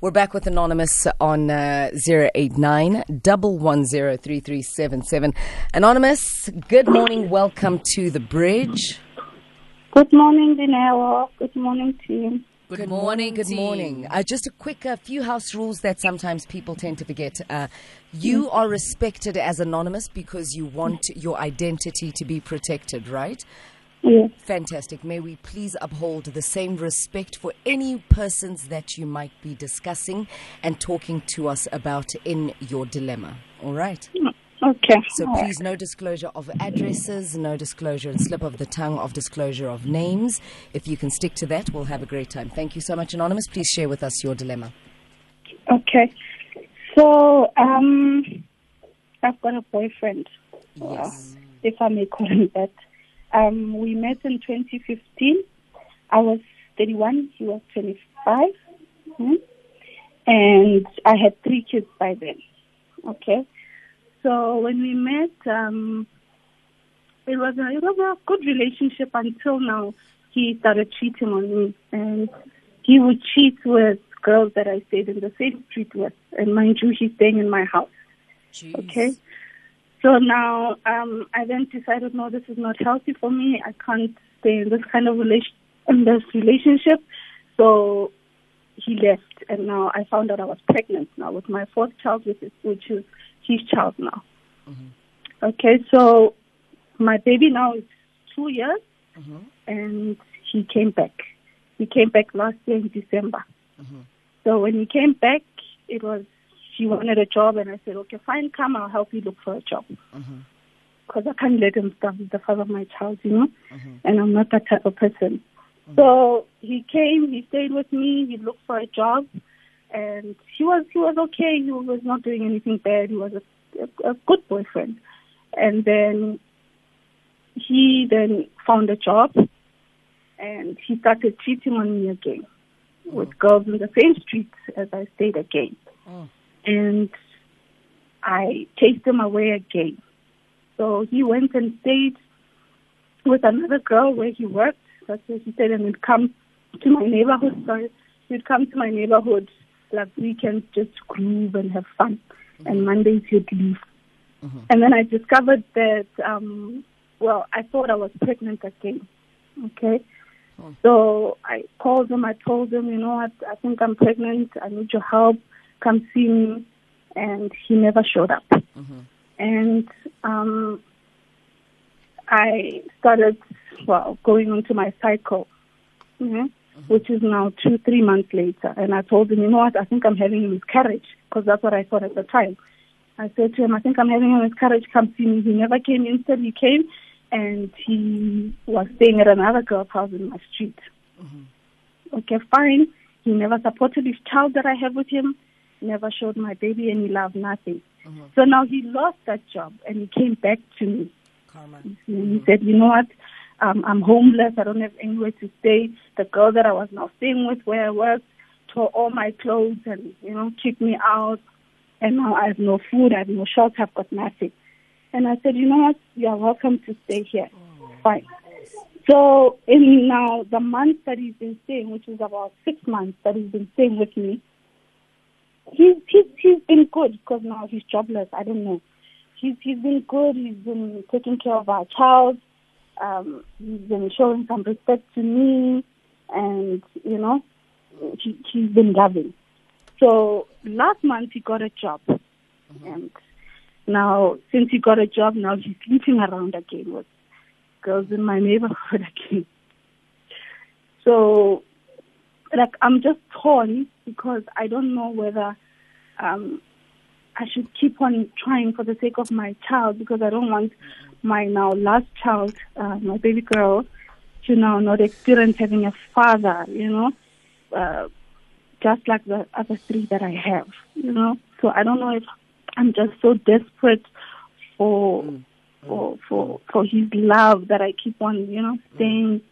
We're back with Anonymous on uh, 089 110 Anonymous, good morning. Welcome to the bridge. Good morning, Dineo. Good morning, team. Good, good morning. Good morning. Uh, just a quick uh, few house rules that sometimes people tend to forget. Uh, you mm. are respected as anonymous because you want your identity to be protected, right? Yes. Fantastic. May we please uphold the same respect for any persons that you might be discussing and talking to us about in your dilemma. All right? Okay. So please, no disclosure of addresses, no disclosure and slip of the tongue of disclosure of names. If you can stick to that, we'll have a great time. Thank you so much, Anonymous. Please share with us your dilemma. Okay. So, um, I've got a boyfriend. Yes. If I may call him that. Um, we met in 2015. I was 31, he was 25. Hmm? And I had three kids by then. Okay. So when we met, um, it was a, it was a good relationship until now. He started cheating on me, and he would cheat with girls that I stayed in the same street with. And mind you, he's staying in my house. Jeez. Okay. So now um, I then decided, no, this is not healthy for me. I can't stay in this kind of relation in this relationship. So he left, and now I found out I was pregnant now with my fourth child, which is which is his child now. Mm-hmm. Okay, so my baby now is two years, mm-hmm. and he came back. He came back last year in December. Mm-hmm. So when he came back, it was she wanted a job, and I said, okay, fine, come, I'll help you look for a job. Because mm-hmm. I can't let him start with the father of my child, you know, mm-hmm. and I'm not that type of person. Mm-hmm. So he came, he stayed with me, he looked for a job, and he was he was okay. He was not doing anything bad. He was a, a, a good boyfriend, and then he then found a job, and he started cheating on me again with mm. girls in the same streets as I stayed again. Oh and I chased him away again. So he went and stayed with another girl where he worked. That's where he said, and he'd come to my neighborhood. Sorry, he'd come to my neighborhood like weekends just to groove and have fun, mm-hmm. and Mondays he'd leave. Mm-hmm. And then I discovered that, um, well, I thought I was pregnant again. Okay. Oh. So I called him. I told him, you know what? I think I'm pregnant. I need your help come see me, and he never showed up. Mm-hmm. And um, I started, well, going into my cycle, mm-hmm, mm-hmm. which is now two, three months later. And I told him, you know what, I think I'm having a miscarriage, because that's what I thought at the time. I said to him, I think I'm having a miscarriage, come see me. He never came. Instead, he came, and he was staying at another girl's house in my street. Mm-hmm. Okay, fine. He never supported his child that I have with him never showed my baby any love, nothing. Mm-hmm. So now he lost that job and he came back to me. Karma. He mm-hmm. said, you know what? Um, I'm homeless. I don't have anywhere to stay. The girl that I was now staying with where I worked tore all my clothes and, you know, kicked me out. And now I have no food. I have no shelter. I've got nothing. And I said, you know what? You are welcome to stay here. Oh. Fine. So in now the month that he's been staying, which is about six months that he's been staying with me, he's he's he's been good because now he's jobless. I don't know. He's he's been good. He's been taking care of our child. Um, he's been showing some respect to me, and you know, he he's been loving. So last month he got a job, mm-hmm. and now since he got a job, now he's sleeping around again with girls in my neighborhood again. So like I'm just torn because I don't know whether um, I should keep on trying for the sake of my child because I don't want my now last child, uh, my baby girl, to now not experience having a father, you know, uh, just like the other three that I have, you know. So I don't know if I'm just so desperate for for for for his love that I keep on, you know, staying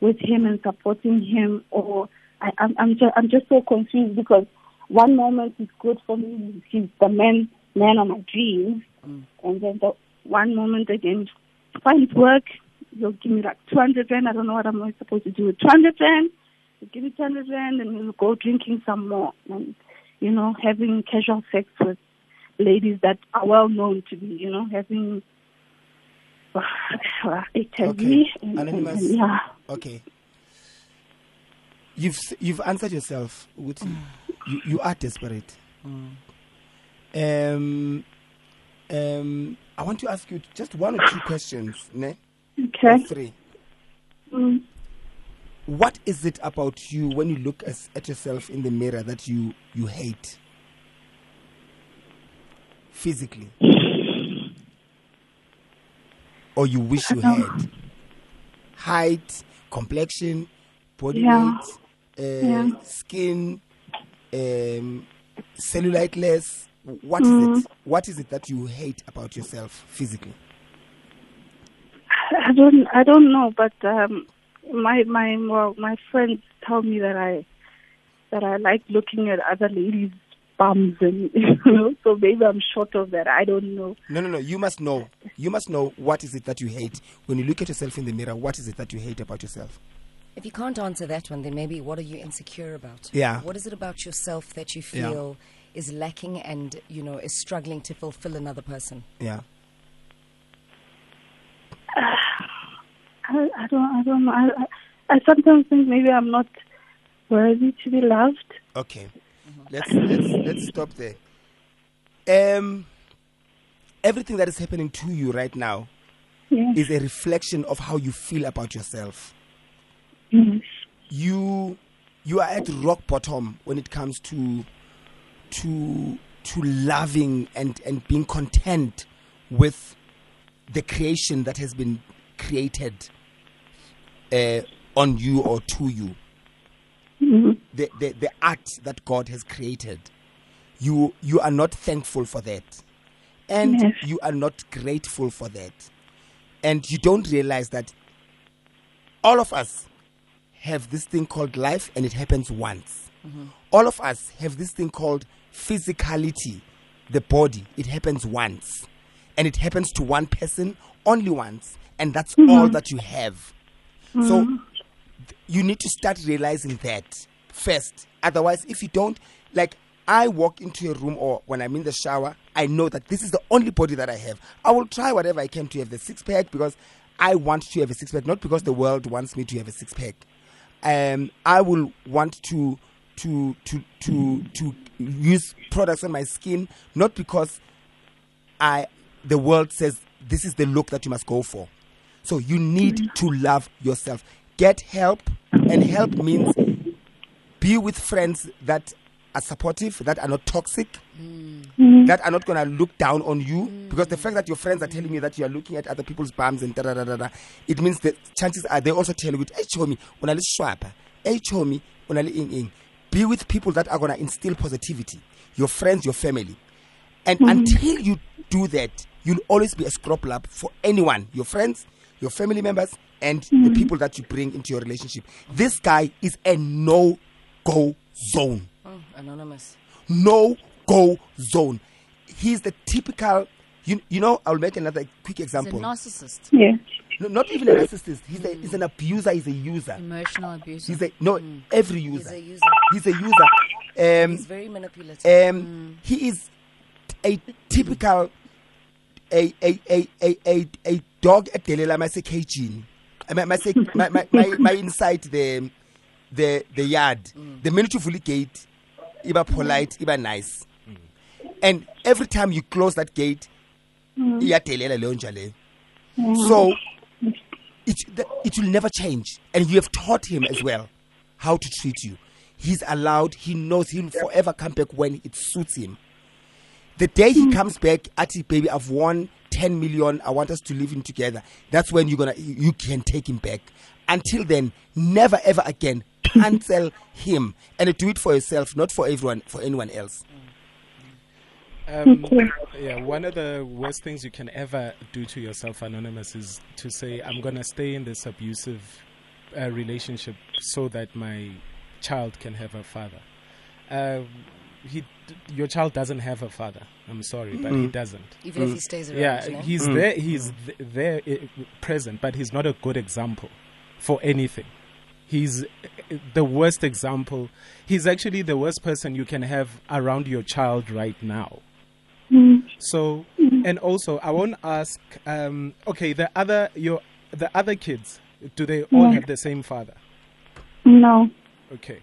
with him and supporting him, or I, I'm I'm just I'm just so confused because one moment is good for me, he's the man man of my dreams, mm. and then the one moment again finds work, he'll give me like two hundred rand. I don't know what I'm supposed to do with two hundred rand. He'll give me two hundred rand, and we'll go drinking some more. And you know, having casual sex with ladies that are well known to be, you know, having HIV. Okay. And, and, Anonymous. and, yeah. Okay. You've you've answered yourself. With you, you are desperate. Um, um, I want to ask you just one or two questions, ne? Or Okay. three. Mm. What is it about you when you look as, at yourself in the mirror that you you hate? Physically, or you wish you had? Height, complexion, body Yeah. weight, uh, Yeah. skin, um, cellulite less. What is Mm. it? What is it that you hate about yourself physically? I don't I don't know, but um my my well, my friends tell me that I that I like looking at other ladies' bums and you know, so maybe I'm short of that. I don't know. No, no, no. You must know. You must know what is it that you hate when you look at yourself in the mirror. What is it that you hate about yourself? If you can't answer that one, then maybe what are you insecure about? Yeah. What is it about yourself that you Yeah. feel is lacking and, you know, is struggling to fulfill another person? Yeah. I, I don't I don't know. I, I I sometimes think maybe I'm not worthy to be loved. Okay. Let's let's let's stop there. Um. Everything that is happening to you right now Yes. is a reflection of how you feel about yourself. Yes. You you are at rock bottom when it comes to to to loving and and being content with the creation that has been created uh, on you or to you Mhm. the, the the art that God has created you you are not thankful for that and Yes. you are not grateful for that and you don't realize that all of us have this thing called life and it happens once. All of us have this thing called physicality the body. It happens once. And it happens to one person only once. And that's mm-hmm. all that you have. So th- you need to start realizing that first. Otherwise if you don't like i walk into a room or when i'm in the shower i know that this is the only body that i have. I will try whatever i can to have the six pack because i want to have a six pack not because the world wants me to have a six pack um, I will want to to to to to use products on my skin not because I the world says this is the look that you must go for. So you need to love yourself. Get help, and help means be with friends that are supportive, that are not toxic, Mm-hmm. that are not gonna look down on you. Because the fact that your friends are telling you that you are looking at other people's bums and da da da da da, it means that chances are they also tell you, hey Chomi, una le swapa, hey Chomi, una le ing ing. Be with people that are gonna instill positivity. Your friends, your family. And mm-hmm. until you do that, you'll always be a scrub for anyone, your friends, your family members, and the mm-hmm. people that you bring into your relationship. This guy is a no go zone. Oh, anonymous. No go zone. He's the typical, you, you know, I'll make another quick He's a example. narcissist, Yes. No, not even a narcissist. He's, a, he's an abuser, he's a user. emotional abuse. He's a, no, every user. He's a user. He's a user. Um, He's very manipulative. um, he is a typical a a a a a, a dog edelela masekejini mase my, my, my, my inside the the the yard the minute you fully gate iba polite iba nice and every time you close that gate mm-hmm. iyadelela leyo nja leyo. Mm-hmm. So it, the, it will never change. And you have taught him as well how to treat you. He's allowed he knows he'll forever come back when it suits him. The day he mm-hmm. comes back ati baby i've won 10 million. I want us to live in together. That's when you're gonna you you can take him back. Until then never ever again cancel him. And do it for yourself not for everyone for anyone else Um, yeah, one of the worst things you can ever do to yourself, Anonymous, is to say, I'm going to stay in this abusive uh, relationship so that my child can have a father. Uh, he, your child doesn't have a father. I'm sorry, but he doesn't. Even if he stays around. Yeah, you know? he's there. He's th- there, uh, present, but he's not a good example for anything. He's the worst example. He's actually the worst person you can have around your child right now. Mm. So, and also, I want to ask. Um, okay, the other your the other kids, do they all Yeah. have the same father? No. Okay.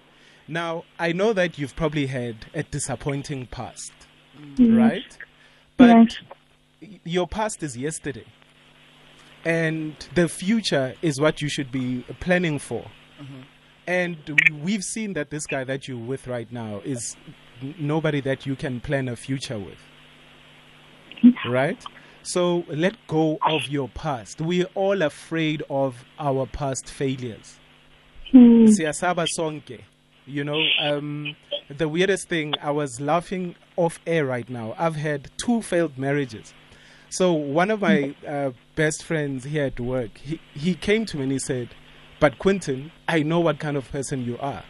Now, I know that you've probably had a disappointing past, Yes. right? But Yes. your past is yesterday. And the future is what you should be planning for. And we've seen that this guy that you're with right now is nobody that you can plan a future with. Right? So let go of your past. We're all afraid of our past failures. Mm. Siyasaba sonke. You know, um, the weirdest thing, I was laughing off air right now. I've had two failed marriages. So one of my uh, best friends here at work, he, he came to me and he said, but Quentin, I know what kind of person you are.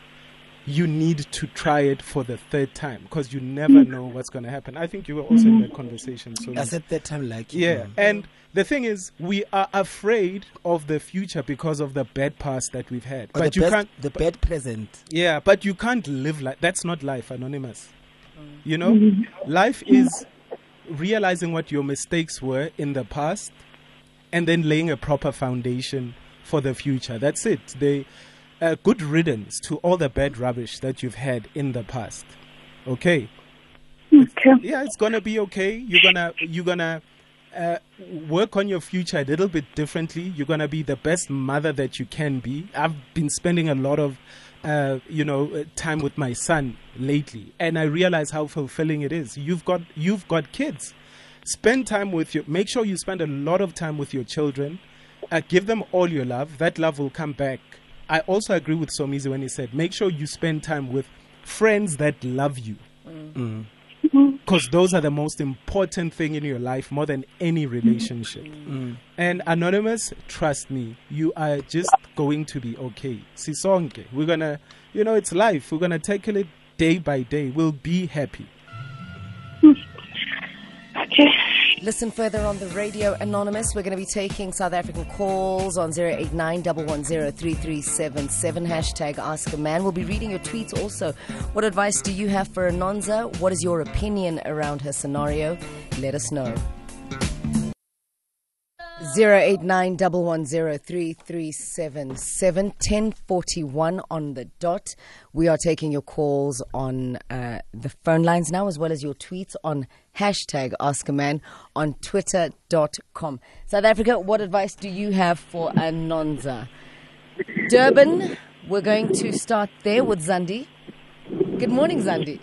You need to try it for the third time because you never mm. know what's going to happen. I think you were also in mm-hmm. that conversation. So I said that time like you. yeah, mm. and the thing is, we are afraid of the future because of the bad past that we've had. Or but you best, can't. the bad present. Yeah, but you can't live like that's not life, anonymous. You know, mm-hmm. life is realizing what your mistakes were in the past, and then laying a proper foundation for the future. That's it. They, uh, good riddance to all the bad rubbish that you've had in the past. Okay Okay. yeah, it's gonna be okay. You're gonna you're gonna uh, work on your future a little bit differently. You're gonna be the best mother that you can be. I've been spending a lot of uh, you know uh, time with my son lately, and I realize how fulfilling it is. You've got you've got kids. Spend time with your. Make sure you spend a lot of time with your children. Uh, give them all your love. That love will come back. I also agree with Somizi when he said, make sure you spend time with friends that love you. Mm. Because those are the most important thing in your life more than any relationship. Mm. Mm. And anonymous trust me you are just going to be okay. Sisonke we're gonna you know it's life. We're gonna tackle it day by day. We'll be happy Listen further on the radio, Anonymous. We're going to be taking South African calls on 089 Hashtag Ask a Man. We'll be reading your tweets also. What advice do you have for Anonza? What is your opinion around her scenario? Let us know. 089 1041 on the dot. We are taking your calls on uh, the phone lines now, as well as your tweets on hashtag Ask a Man on twitter.com. South Africa, what advice do you have for Anonza? Durban, we're going to start there with Zandi. Good morning, Zandi.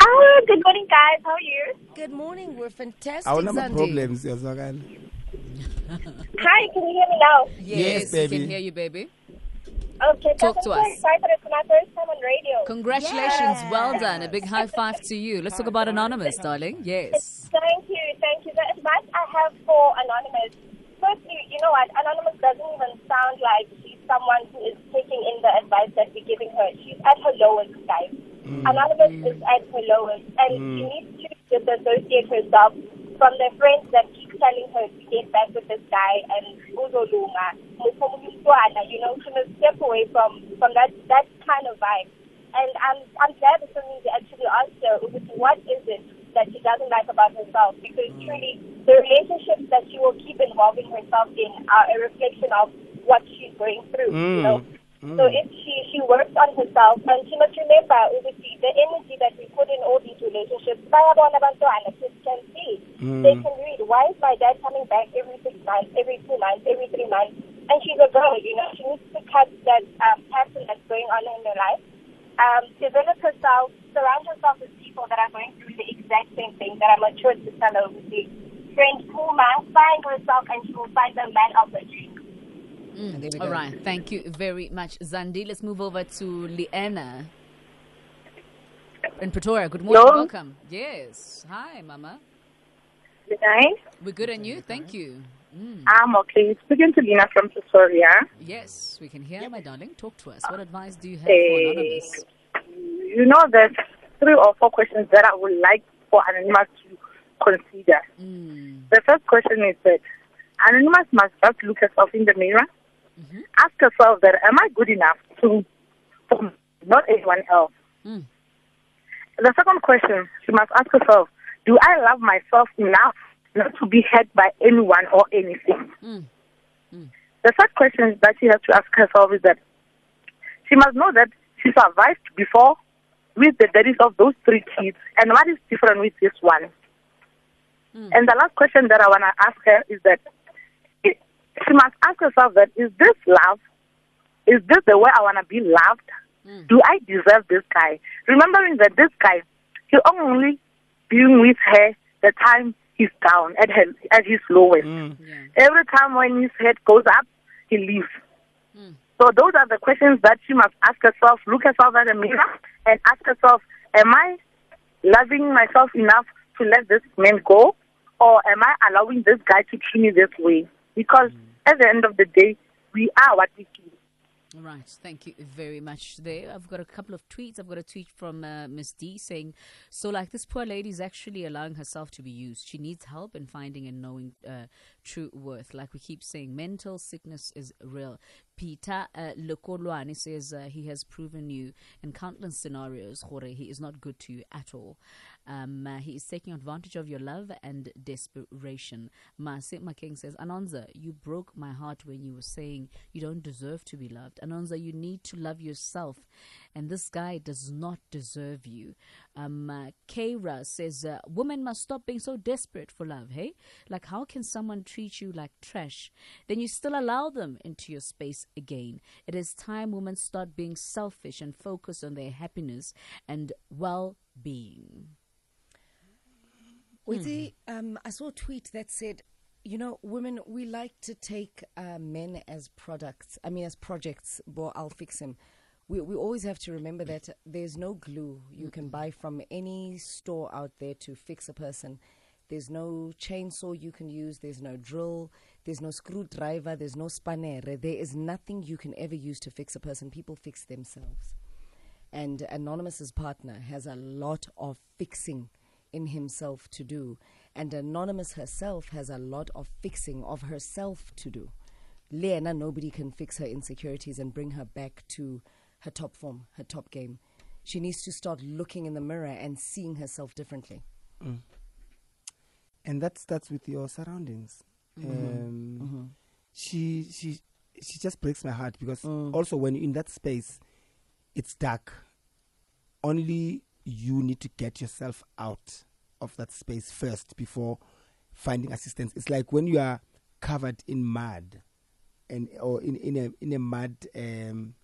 Oh, good morning, guys. How are you? Good morning. We're fantastic, Our number Zandi. Problems, yazwakala. Hi, can you hear me now? Yes, we baby. can hear you, baby. Okay, Talk guys, to I'm so us. excited. It's my first time on radio. Congratulations, well done. A big high five to you. Let's talk about Anonymous, darling. Yes. Thank you, thank you. The advice I have for Anonymous, firstly, you know what? Anonymous doesn't even sound like she's someone who is taking in the advice that we're giving her. She's at her lowest, guys. Mm. Anonymous mm. is at her lowest, and she mm. needs to disassociate herself from the friends that keep telling her to get back with this guy and mufumulumntwana, you know, she must step away from, from that, that kind of vibe. And I'm, I'm glad that somebody actually asked her, what is it that she doesn't like about herself? Because truly, the relationships that she will keep involving herself in are a reflection of what she's going through. You hmm. know? So if she, she works on herself, and she must remember, obviously, the energy that we put in all these relationships, kids can see. They can read. Why is my dad coming back every six months, every two months, every three months? And she's a girl, you know, she needs to cut that um, pattern that's going on in her life. Um, develop herself, surround herself with people that are going through the exact same thing that are mature to tell her, obviously. Friend Puma, find herself, and she will find the man of her dreams. And there we All go. right. Thank you very much, Zandi. Let's move over to Leanna in Pretoria. Good morning. Hello. Welcome. Yes. Hi, Mama. Good night. We're good and you? Thank you. Mm. I'm okay. Speaking to Lina from Pretoria. Yes, we can hear, my darling. Talk to us. What advice do you have Eh, for Anonymous? You know, there's three or four questions that I would like for Anonymous to consider. Mm. The first question is that Anonymous must just look herself in the mirror. Ask herself that, am I good enough to from not anyone else. Mm. The second question she must ask herself: Do I love myself enough not to be hurt by anyone or anything? Mm. The third question that she has to ask herself is that she must know that she survived before with the daddies of those three kids, and what is different with this one? And the last question that I want to ask her is that she must ask herself that is this love? Is this the way I want to be loved? Hmm. Do I deserve this guy? Remembering that this guy, he only being with her the time he's down at her at his lowest. Hmm. Every time when his head goes up, he leaves. Hmm. So those are the questions that she must ask herself, look herself at the mirror and ask herself, am I loving myself enough to let this man go? Or am I allowing this guy to treat me this way? Because at the end of the day, we are what we. All right, thank you very much. There, I've got a couple of tweets. I've got a tweet from uh, Miss D saying, "So, like this poor lady is actually allowing herself to be used. She needs help in finding and knowing uh, true worth. Like we keep saying, mental sickness is real." Peter uh, Lekolwane says uh, he has proven you in countless scenarios, Jorge, he is not good to you at all. Um, uh, he is taking advantage of your love and desperation. Mase Makeng says, Anonza, you broke my heart when you were saying you don't deserve to be loved. Anonza, you need to love yourself, and this guy does not deserve you. Um, uh, says, uh, women must stop being so desperate for love, hey? Like, how can someone treat you like trash? Then you still allow them into your space again. It is time women start being selfish and focus on their happiness and well being. Witty, um, I saw a tweet that said, you know, women, we like to take uh, men as products, I mean, as projects, but I'll fix him. We, we always have to remember that there's no glue you can buy from any store out there to fix a person. There's no chainsaw you can use, there's no drill, there's no screwdriver, there's no spanner. There is nothing you can ever use to fix a person. People fix themselves. And Anonymous's partner has a lot of fixing in himself to do. And Anonymous herself has a lot of fixing of herself to do. Lena, nobody can fix her insecurities and bring her back to her top form, her top game. She needs to start looking in the mirror and seeing herself differently. and that starts with your surroundings. Mm-hmm. Um, mm-hmm. She she she just breaks my heart because mm. also when you're in that space, it's dark. Only you need to get yourself out of that space first before finding assistance. It's like when you are covered in mud, and or in in a in a mud um,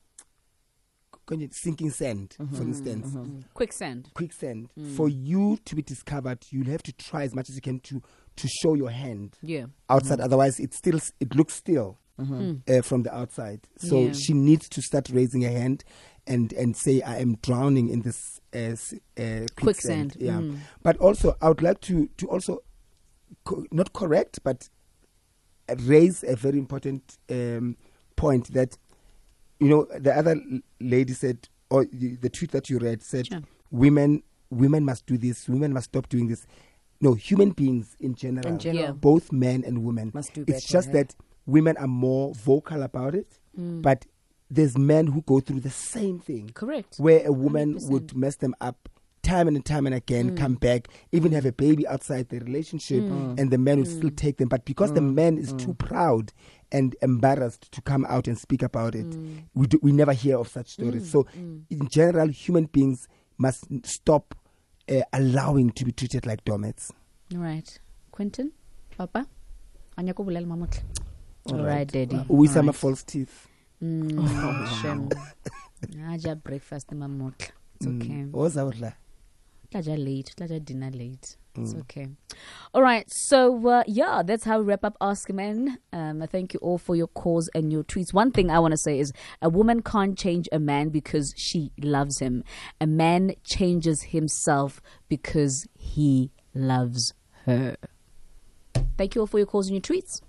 sinking sand, for mm-hmm. instance. Mm-hmm. Mm-hmm. Quicksand. quicksand mm. for you to be discovered you'll have to try as much as you can to to show your hand Yeah. outside. Otherwise it still it looks still uh, from the outside. So Yeah. she needs to start raising her hand and and say i am drowning in this uh, uh, quicksand, yeah mm. but also i would like to to also co- not correct but raise a very important um, point that you know the other lady said or the, the tweet that you read said Sure. women women must do this women must stop doing this no human beings in general, In general. Yeah. both men and women Must do it's just eh? that women are more vocal about it Mm. but there's men who go through the same thing Correct. where a woman 100%. would mess them up time and time and again, mm. come back, even have a baby outside the relationship, mm. and the man would mm. still take them. But because the man is too proud and embarrassed to come out and speak about it, we, do, we never hear of such stories. So, in general, human beings must stop uh, allowing to be treated like doormats. All right. Quentin? Papa? Anya ko. All right, daddy. We some false teeth. Mm, shem. I just breakfast mamotle. It's Mm. okay. What was that? Tla ja late. Tla ja dinner late. It's okay. All right. So, uh, yeah, that's how we wrap up Ask a Man. Um, I thank you all for your calls and your tweets. One thing I want to say is a woman can't change a man because she loves him. A man changes himself because he loves her. Thank you all for your calls and your tweets.